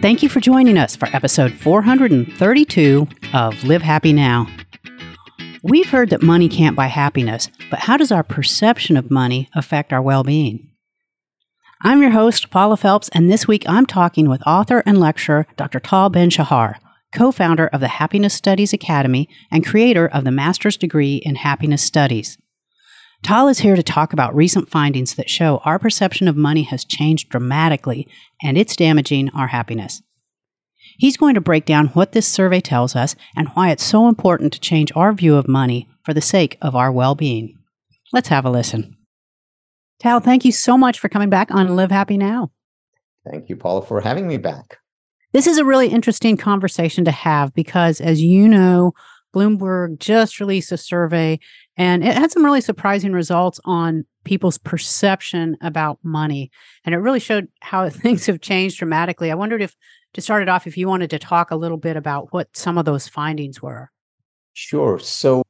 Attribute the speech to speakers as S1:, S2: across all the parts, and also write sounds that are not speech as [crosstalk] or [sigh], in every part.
S1: Thank you for joining us for episode 432 of Live Happy Now. We've heard that money can't buy happiness, but how does our perception of money affect our well being? I'm your host, Paula Felps, and this week I'm talking with author and lecturer Dr. Tal Ben Shahar, co founder of the Happiness Studies Academy and creator of the Master's Degree in Happiness Studies. Tal is here to talk about recent findings that show our perception of money has changed dramatically and it's damaging our happiness. He's going to break down what this survey tells us and why it's so important to change our view of money for the sake of our well being. Let's have a listen. Tal, thank you so much for coming back on Live Happy Now.
S2: Thank you, Paula, for having me back.
S1: This is a really interesting conversation to have because, as you know, Bloomberg just released a survey and it had some really surprising results on people's perception about money. And it really showed how [laughs] things have changed dramatically. I wondered if, to start it off, if you wanted to talk a little bit about what some of those findings were.
S2: Sure. So,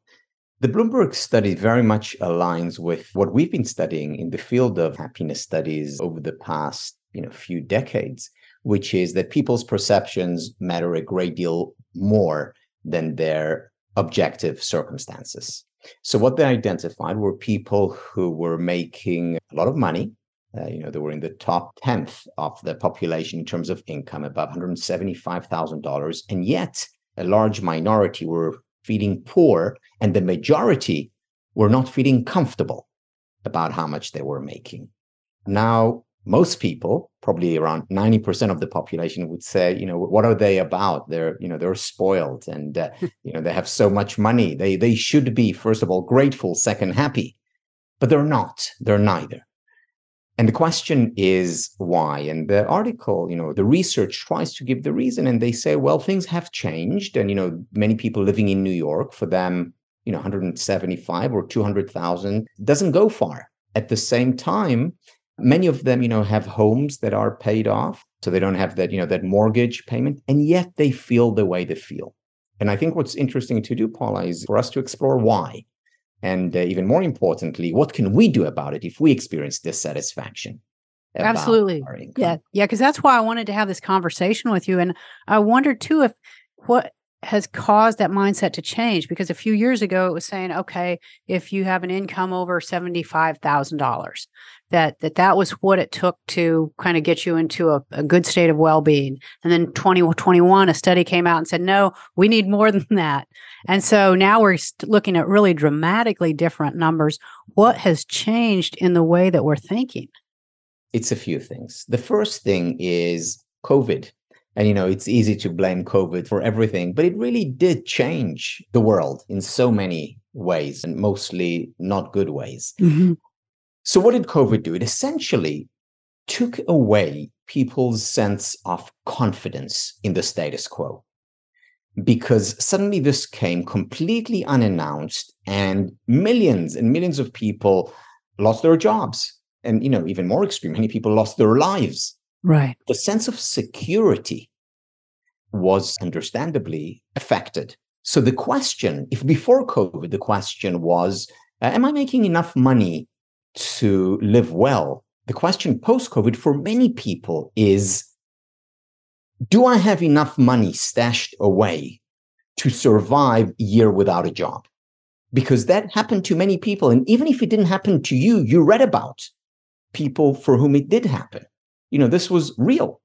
S2: the Bloomberg study very much aligns with what we've been studying in the field of happiness studies over the past you know, few decades, which is that people's perceptions matter a great deal more than their objective circumstances. So what they identified were people who were making a lot of money. Uh, you know, they were in the top tenth of the population in terms of income, above one hundred seventy-five thousand dollars, and yet a large minority were feeling poor, and the majority were not feeling comfortable about how much they were making. Now, most people, probably around 90% of the population would say, you know, what are they about? They're, you know, they're spoiled and, uh, you know, they have so much money. They, they should be, first of all, grateful, second, happy, but they're not. They're neither. And the question is why? And the article, you know, the research tries to give the reason. And they say, well, things have changed. And, you know, many people living in New York, for them, you know, 175 or 200,000 doesn't go far. At the same time, Many of them, you know, have homes that are paid off, so they don't have that, you know, that mortgage payment, and yet they feel the way they feel. And I think what's interesting to do, Paula, is for us to explore why. And uh, even more importantly, what can we do about it if we experience dissatisfaction?
S1: Absolutely. Yeah. Yeah. Because that's why I wanted to have this conversation with you. And I wondered too if what has caused that mindset to change because a few years ago it was saying okay if you have an income over $75000 that that that was what it took to kind of get you into a, a good state of well-being. And then 2021 a study came out and said no we need more [laughs] than that. And so now we're looking at really dramatically different numbers. What has changed in the way that we're thinking?
S2: It's a few things. The first thing is covid and you know, it's easy to blame COVID for everything, but it really did change the world in so many ways and mostly not good ways. Mm-hmm. So, what did COVID do? It essentially took away people's sense of confidence in the status quo because suddenly this came completely unannounced and millions and millions of people lost their jobs and you know even more extreme many people lost their lives
S1: Right.
S2: The sense of security was understandably affected. So the question, if before COVID, the question was, uh, am I making enough money to live well? The question post COVID for many people is, do I have enough money stashed away to survive a year without a job? Because that happened to many people. And even if it didn't happen to you, you read about people for whom it did happen you know, this was real.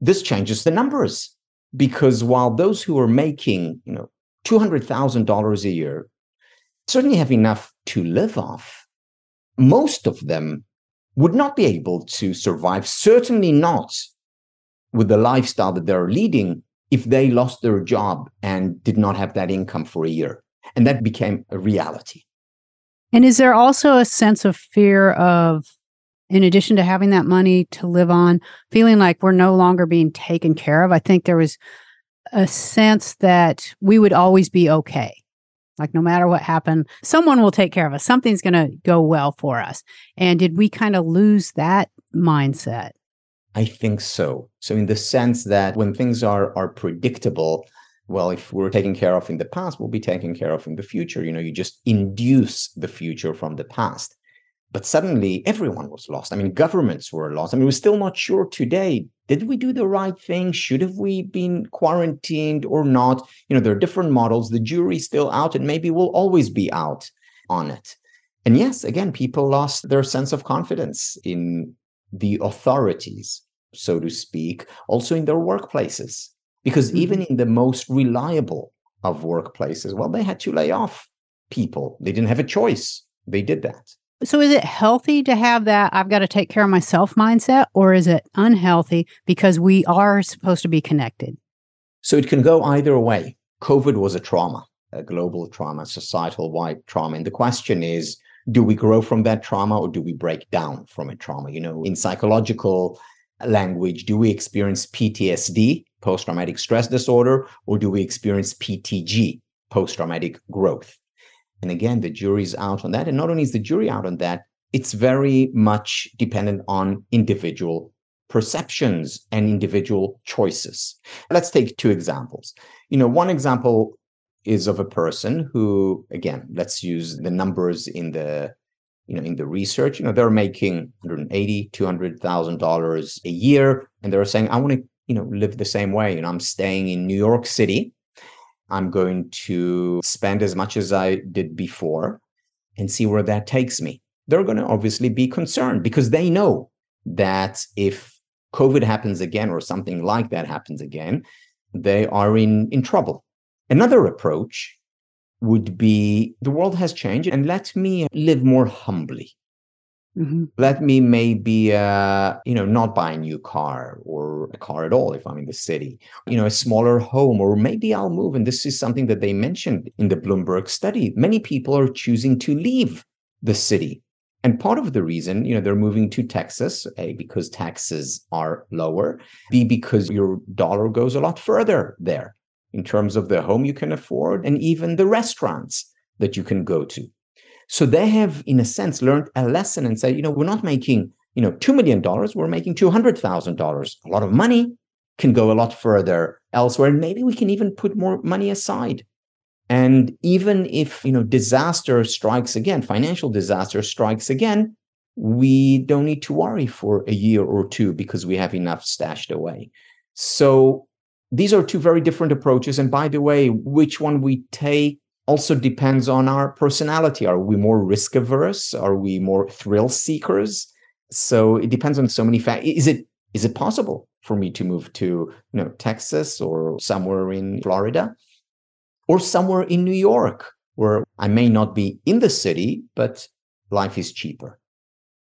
S2: This changes the numbers because while those who are making, you know, $200,000 a year certainly have enough to live off, most of them would not be able to survive, certainly not with the lifestyle that they're leading if they lost their job and did not have that income for a year. And that became a reality.
S1: And is there also a sense of fear of in addition to having that money to live on, feeling like we're no longer being taken care of, I think there was a sense that we would always be okay. Like no matter what happened, someone will take care of us. Something's going to go well for us. And did we kind of lose that mindset?
S2: I think so. So in the sense that when things are are predictable, well, if we are taken care of in the past, we'll be taken care of in the future. You know, you just induce the future from the past. But suddenly everyone was lost. I mean, governments were lost. I mean, we're still not sure today did we do the right thing? Should have we been quarantined or not? You know, there are different models. The jury's still out and maybe will always be out on it. And yes, again, people lost their sense of confidence in the authorities, so to speak, also in their workplaces. Because mm-hmm. even in the most reliable of workplaces, well, they had to lay off people. They didn't have a choice. They did that.
S1: So is it healthy to have that I've got to take care of myself mindset or is it unhealthy because we are supposed to be connected?
S2: So it can go either way. COVID was a trauma, a global trauma, societal wide trauma. And the question is, do we grow from that trauma or do we break down from a trauma? You know, in psychological language, do we experience PTSD, post traumatic stress disorder, or do we experience PTG, post traumatic growth? And again, the jury's out on that. And not only is the jury out on that, it's very much dependent on individual perceptions and individual choices. Let's take two examples. You know, one example is of a person who, again, let's use the numbers in the you know in the research you know they're making 180 200000 dollars a year and they're saying i want to you know live the same way you know i'm staying in new york city I'm going to spend as much as I did before and see where that takes me. They're going to obviously be concerned because they know that if COVID happens again or something like that happens again, they are in, in trouble. Another approach would be the world has changed and let me live more humbly. Mm-hmm. Let me maybe, uh, you know, not buy a new car or a car at all if I'm in the city, you know, a smaller home, or maybe I'll move. And this is something that they mentioned in the Bloomberg study. Many people are choosing to leave the city. And part of the reason, you know, they're moving to Texas, A, because taxes are lower, B, because your dollar goes a lot further there in terms of the home you can afford and even the restaurants that you can go to. So they have, in a sense, learned a lesson and said, you know, we're not making, you know, $2 million, we're making $200,000. A lot of money can go a lot further elsewhere. And maybe we can even put more money aside. And even if, you know, disaster strikes again, financial disaster strikes again, we don't need to worry for a year or two because we have enough stashed away. So these are two very different approaches. And by the way, which one we take also depends on our personality. Are we more risk averse? Are we more thrill seekers? So it depends on so many factors. Is it is it possible for me to move to you know Texas or somewhere in Florida or somewhere in New York where I may not be in the city, but life is cheaper.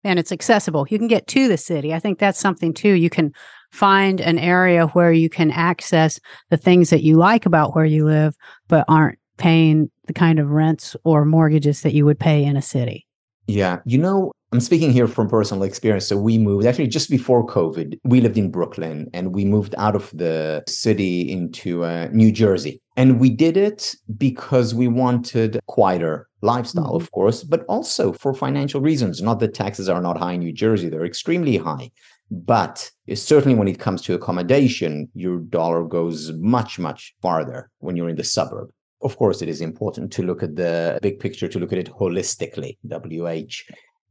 S1: And it's accessible. You can get to the city. I think that's something too. You can find an area where you can access the things that you like about where you live, but aren't paying the kind of rents or mortgages that you would pay in a city.
S2: Yeah. You know, I'm speaking here from personal experience. So we moved actually just before COVID. We lived in Brooklyn and we moved out of the city into uh, New Jersey. And we did it because we wanted a quieter lifestyle, mm-hmm. of course, but also for financial reasons. Not that taxes are not high in New Jersey, they're extremely high. But certainly when it comes to accommodation, your dollar goes much, much farther when you're in the suburb of course, it is important to look at the big picture, to look at it holistically, WH,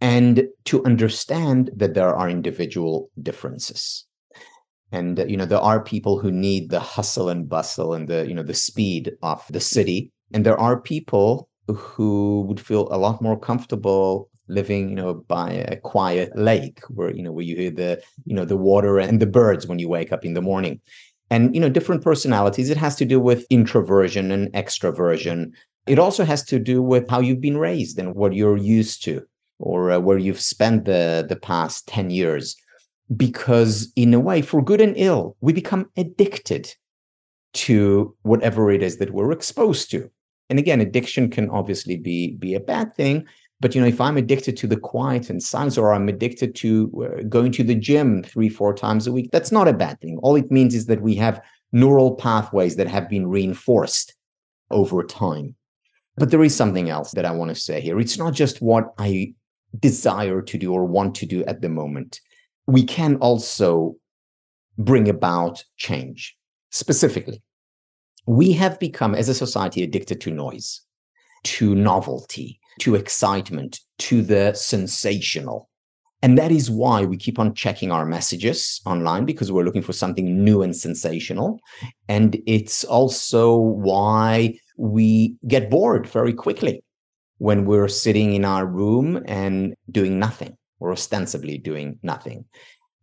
S2: and to understand that there are individual differences. And you know, there are people who need the hustle and bustle and the you know the speed of the city, and there are people who would feel a lot more comfortable living you know by a quiet lake where you know where you hear the you know the water and the birds when you wake up in the morning and you know different personalities. It has to do with introversion and extroversion. It also has to do with how you've been raised and what you're used to or uh, where you've spent the the past 10 years. Because in a way for good and ill we become addicted to whatever it is that we're exposed to. And again addiction can obviously be be a bad thing but you know, if I'm addicted to the quiet and silence, or I'm addicted to uh, going to the gym three, four times a week, that's not a bad thing. All it means is that we have neural pathways that have been reinforced over time. But there is something else that I want to say here. It's not just what I desire to do or want to do at the moment. We can also bring about change. Specifically, we have become, as a society, addicted to noise, to novelty, to excitement, to the sensational. And that is why we keep on checking our messages online because we're looking for something new and sensational. And it's also why we get bored very quickly when we're sitting in our room and doing nothing or ostensibly doing nothing.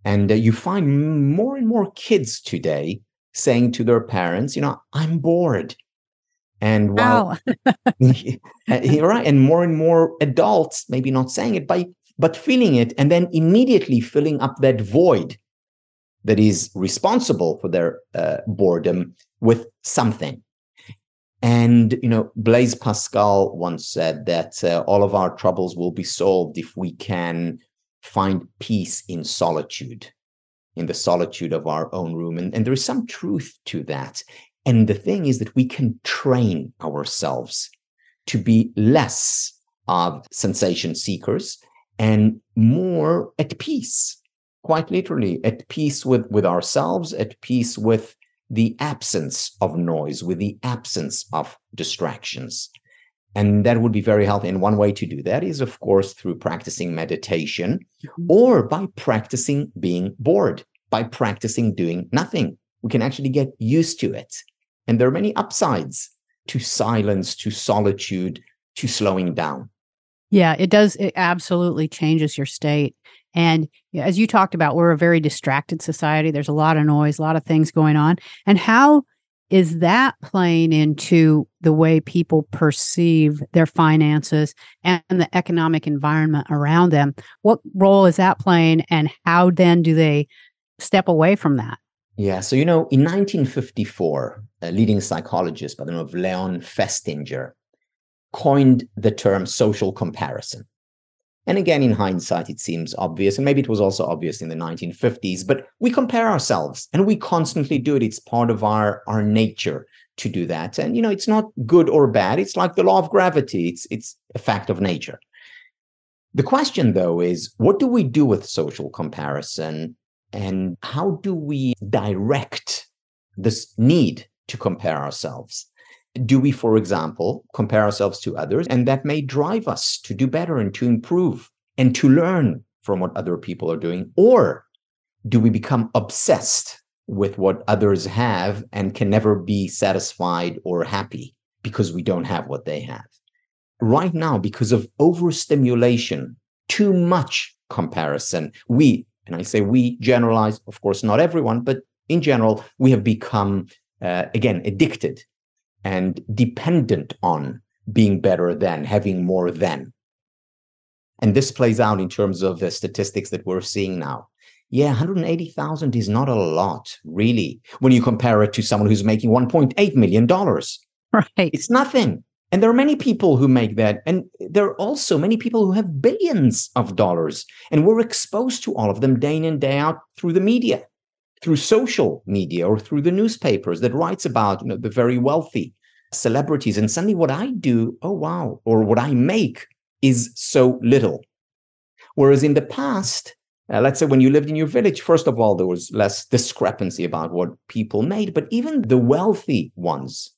S2: And uh, you find more and more kids today saying to their parents, you know, I'm bored. And while you're [laughs] right, and more and more adults, maybe not saying it, but but feeling it, and then immediately filling up that void that is responsible for their uh, boredom with something. And you know, Blaise Pascal once said that uh, all of our troubles will be solved if we can find peace in solitude, in the solitude of our own room. And, and there is some truth to that. And the thing is that we can train ourselves to be less of sensation seekers and more at peace, quite literally, at peace with, with ourselves, at peace with the absence of noise, with the absence of distractions. And that would be very healthy. And one way to do that is, of course, through practicing meditation mm-hmm. or by practicing being bored, by practicing doing nothing. We can actually get used to it. And there are many upsides to silence, to solitude, to slowing down.
S1: Yeah, it does. It absolutely changes your state. And as you talked about, we're a very distracted society. There's a lot of noise, a lot of things going on. And how is that playing into the way people perceive their finances and the economic environment around them? What role is that playing, and how then do they step away from that?
S2: Yeah, so you know, in 1954, a leading psychologist by the name of Leon Festinger coined the term social comparison. And again, in hindsight, it seems obvious, and maybe it was also obvious in the 1950s, but we compare ourselves and we constantly do it. It's part of our, our nature to do that. And, you know, it's not good or bad. It's like the law of gravity, it's, it's a fact of nature. The question, though, is what do we do with social comparison and how do we direct this need to compare ourselves? do we, for example, compare ourselves to others? And that may drive us to do better and to improve and to learn from what other people are doing. Or do we become obsessed with what others have and can never be satisfied or happy because we don't have what they have? Right now, because of overstimulation, too much comparison, we, and I say we generalize, of course, not everyone, but in general, we have become, uh, again, addicted and dependent on being better than, having more than. And this plays out in terms of the statistics that we're seeing now. Yeah, 180,000 is not a lot, really, when you compare it to someone who's making $1.8 million. [laughs]
S1: Right.
S2: It's nothing. And there are many people who make that. And there are also many people who have billions of dollars. And we're exposed to all of them day in and day out through the media through social media or through the newspapers that writes about you know, the very wealthy celebrities. And suddenly what I do, oh, wow, or what I make is so little. Whereas in the past, uh, let's say when you lived in your village, first of all, there was less discrepancy about what people made. But even the wealthy ones,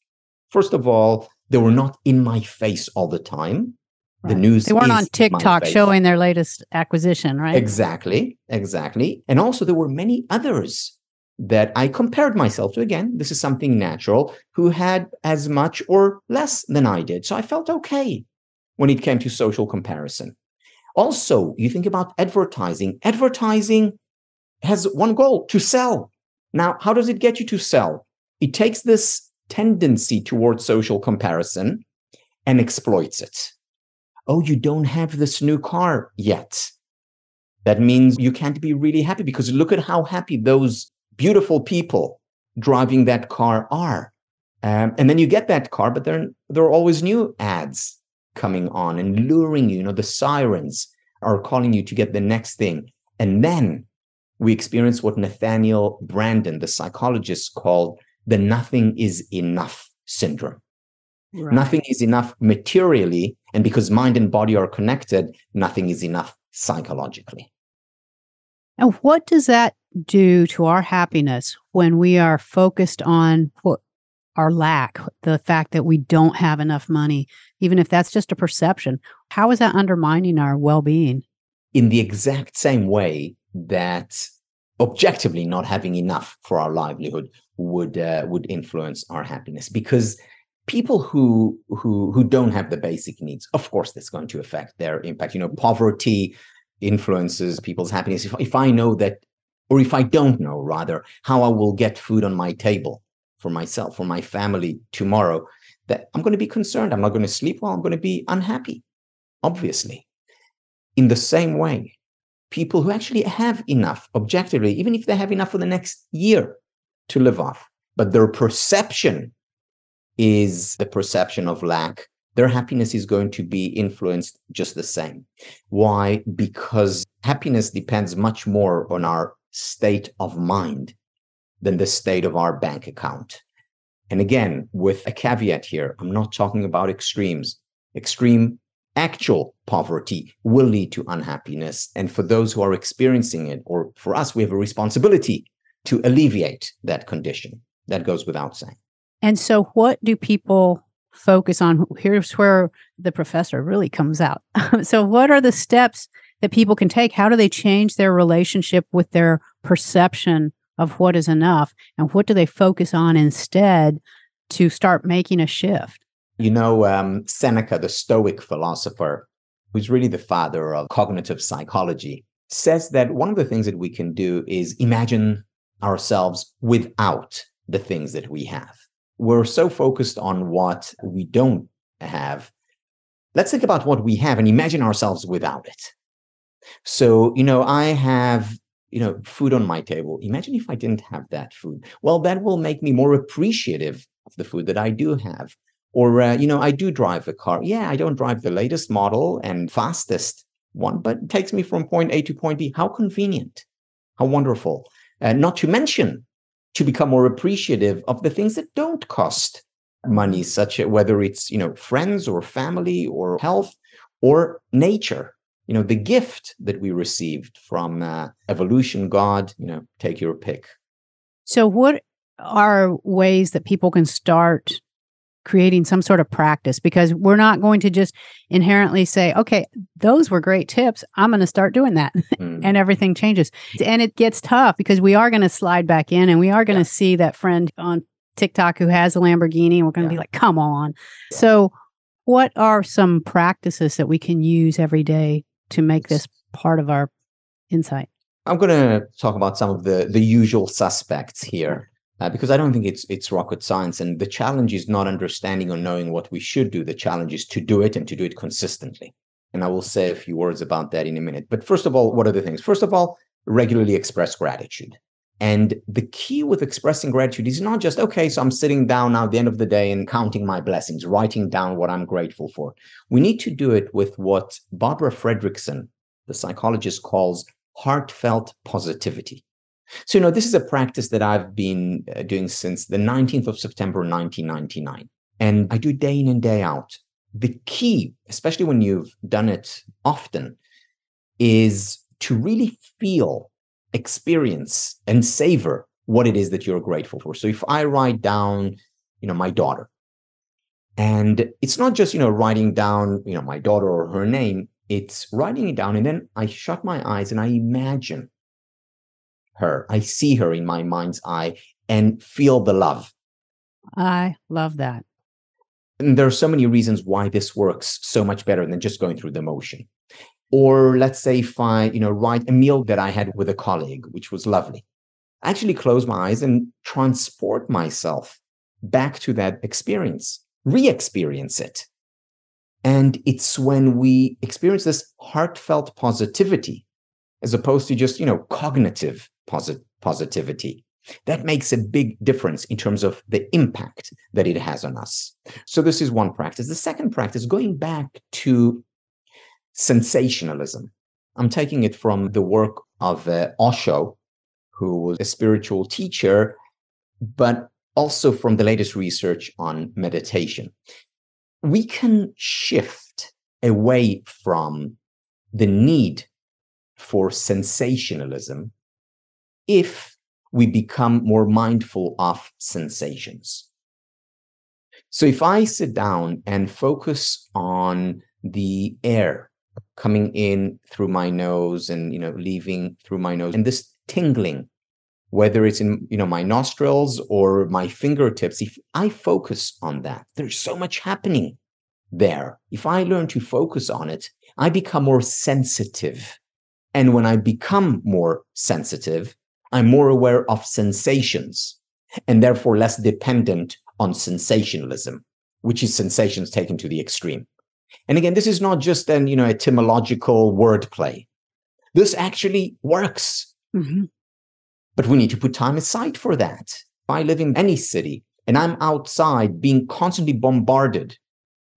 S2: first of all, they were mm-hmm. not in my face all the time. Right. The news
S1: they weren't on TikTok showing their latest acquisition, right?
S2: Exactly, exactly. And also there were many others that I compared myself to. Again, this is something natural, who had as much or less than I did. So I felt okay when it came to social comparison. Also, you think about advertising. Advertising has one goal to sell. Now, how does it get you to sell? It takes this tendency towards social comparison and exploits it oh, you don't have this new car yet. That means you can't be really happy because look at how happy those beautiful people driving that car are. Um, and then you get that car, but there, there are always new ads coming on and luring you. You know, the sirens are calling you to get the next thing. And then we experience what Nathaniel Branden, the psychologist, called the nothing is enough syndrome. Right. Nothing is enough materially. And because mind and body are connected, nothing is enough psychologically.
S1: And what does that do to our happiness when we are focused on what our lack, the fact that we don't have enough money, even if that's just a perception? How is that undermining our well being?
S2: in the exact same way that objectively not having enough for our livelihood would uh, would influence our happiness. Because people who who who don't have the basic needs of course that's going to affect their impact. You know poverty influences people's happiness. If, if i know that or if i don't know rather how i will get food on my table for myself for my family tomorrow that i'm going to be concerned. I'm not going to sleep well. I'm going to be unhappy obviously. In the same way people who actually have enough objectively even if they have enough for the next year to live off. But their perception is the perception of lack. Their happiness is going to be influenced just the same. Why? Because happiness depends much more on our state of mind than the state of our bank account. And again with a caveat here i'm not talking about extremes. Extreme actual poverty will lead to unhappiness. And for those who are experiencing it, or for us, we have a responsibility to alleviate that condition. That goes without saying.
S1: And so, what do people focus on? Here's where the professor really comes out. [laughs] so, what are the steps that people can take? How do they change their relationship with their perception of what is enough? And what do they focus on instead to start making a shift?
S2: You know, um, Seneca, the Stoic philosopher, who's really the father of cognitive psychology, says that one of the things that we can do is imagine ourselves without the things that we have. We're so focused on what we don't have. Let's think about what we have and imagine ourselves without it. So, you know, I have, you know, food on my table. Imagine if I didn't have that food. Well, that will make me more appreciative of the food that I do have. Or, uh, you know, I do drive a car. Yeah, I don't drive the latest model and fastest one, but it takes me from point A to point B. How convenient. How wonderful. Uh, not to mention to become more appreciative of the things that don't cost money, such as whether it's, you know, friends or family or health or nature. You know, the gift that we received from uh, evolution, God, you know, take your pick.
S1: So, what are ways that people can start creating some sort of practice because we're not going to just inherently say, okay, those were great tips. I'm going to start doing that. Mm. [laughs] and everything changes. And it gets tough because we are going to slide back in and we are going to yeah. see that friend on TikTok who has a Lamborghini and we're going to yeah. be like, come on. So, what are some practices that we can use every day to make this part of our insight?
S2: I'm going to talk about some of the the usual suspects here uh, because I don't think it's it's rocket science. And the challenge is not understanding or knowing what we should do. The challenge is to do it and to do it consistently. And I will say a few words about that in a minute. But first of all, what are the things? First of all, regularly express gratitude. And the key with expressing gratitude is not just, okay, so I'm sitting down now at the end of the day and counting my blessings, writing down what I'm grateful for. We need to do it with what Barbara Fredrickson, the psychologist, calls heartfelt positivity. So, you know, this is a practice that I've been uh, doing since the 19th of September, 1999. And I do day in and day out. The key, especially when you've done it often, is to really feel, experience, and savor what it is that you're grateful for. So if I write down, you know, my daughter, and it's not just, you know, writing down, you know, my daughter or her name, it's writing it down. And then I shut my eyes and I imagine her. I see her in my mind's eye and feel the love.
S1: I love that.
S2: And there are so many reasons why this works so much better than just going through the motion. Or let's say if I, you know, write a meal that I had with a colleague, which was lovely. I actually close my eyes and transport myself back to that experience, re-experience it. And it's when we experience this heartfelt positivity as opposed to just, you know, cognitive posit- positivity. That makes a big difference in terms of the impact that it has on us. So, this is one practice. The second practice, going back to sensationalism, I'm taking it from the work of uh, Osho, who was a spiritual teacher, but also from the latest research on meditation. We can shift away from the need for sensationalism if we become more mindful of sensations. So if I sit down and focus on the air coming in through my nose and you know leaving through my nose and this tingling whether it's in you know my nostrils or my fingertips if i focus on that there's so much happening there if i learn to focus on it i become more sensitive and when i become more sensitive i'm more aware of sensations and therefore less dependent on sensationalism which is sensations taken to the extreme and again this is not just an you know etymological wordplay this actually works mm-hmm. But we need to put time aside for that. If I live in any city and I'm outside being constantly bombarded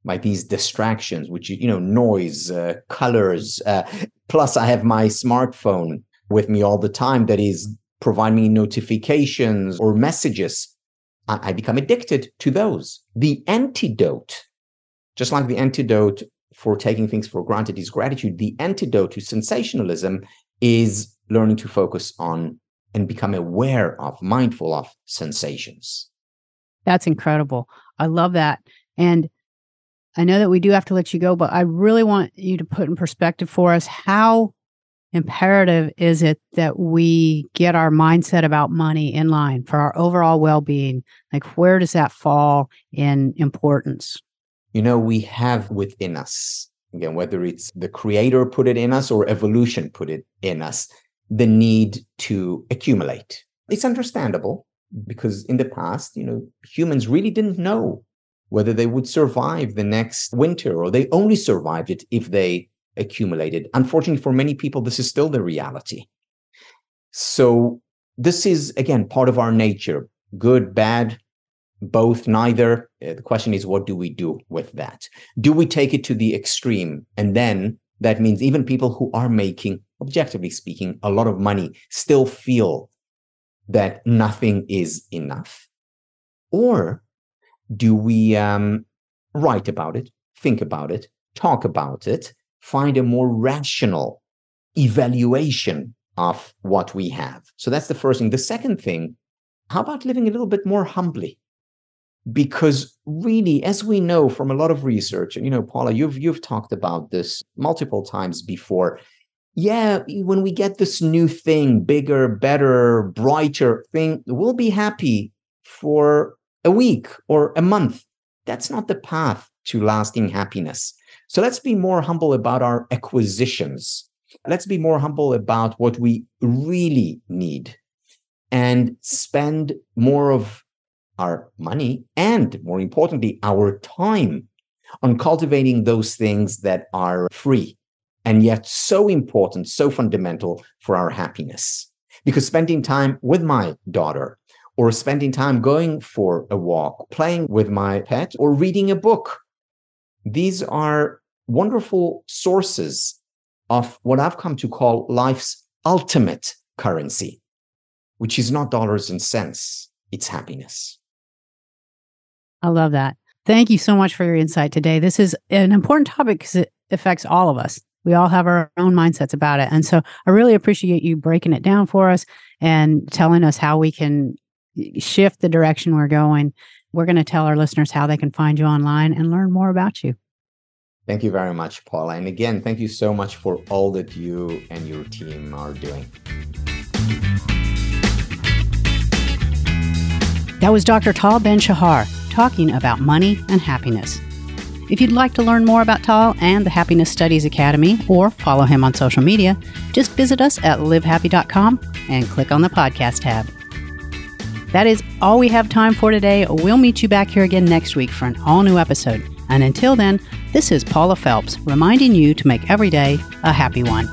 S2: by these distractions, which, you know, noise, uh, colors, uh, plus I have my smartphone with me all the time that is providing me notifications or messages. I become addicted to those. The antidote, just like the antidote for taking things for granted is gratitude, the antidote to sensationalism is learning to focus on and become aware of, mindful of sensations.
S1: That's incredible. I love that. And I know that we do have to let you go, but I really want you to put in perspective for us how imperative is it that we get our mindset about money in line for our overall well being? Like, where does that fall in importance?
S2: You know, we have within us, again, whether it's the creator put it in us or evolution put it in us, the need to accumulate. It's understandable because in the past, you know, humans really didn't know whether they would survive the next winter or they only survived it if they accumulated. Unfortunately, for many people, this is still the reality. So, this is again part of our nature good, bad, both, neither. Uh, the question is, what do we do with that? Do we take it to the extreme? And then that means even people who are making objectively speaking, a lot of money still feel that nothing is enough? Or do we um, write about it, think about it, talk about it, find a more rational evaluation of what we have? So that's the first thing. The second thing, how about living a little bit more humbly? Because really, as we know from a lot of research, and you know, Paula, you've you've talked about this multiple times before yeah, when we get this new thing, bigger, better, brighter thing, we'll be happy for a week or a month. That's not the path to lasting happiness. So let's be more humble about our acquisitions. Let's be more humble about what we really need and spend more of our money and, more importantly, our time on cultivating those things that are free and yet so important, so fundamental for our happiness. Because spending time with my daughter, or spending time going for a walk, playing with my pet, or reading a book, these are wonderful sources of what I've come to call life's ultimate currency, which is not dollars and cents, it's happiness.
S1: I love that. Thank you so much for your insight today. This is an important topic because it affects all of us. We all have our own mindsets about it. And so I really appreciate you breaking it down for us and telling us how we can shift the direction we're going. We're going to tell our listeners how they can find you online and learn more about you.
S2: Thank you very much, Paula. And again, thank you so much for all that you and your team are doing.
S1: That was Dr. Tal Ben Shahar talking about money and happiness. If you'd like to learn more about Tal and the Happiness Studies Academy or follow him on social media, just visit us at livehappy.com and click on the podcast tab. That is all we have time for today. We'll meet you back here again next week for an all new episode. And until then, this is Paula Felps reminding you to make every day a happy one.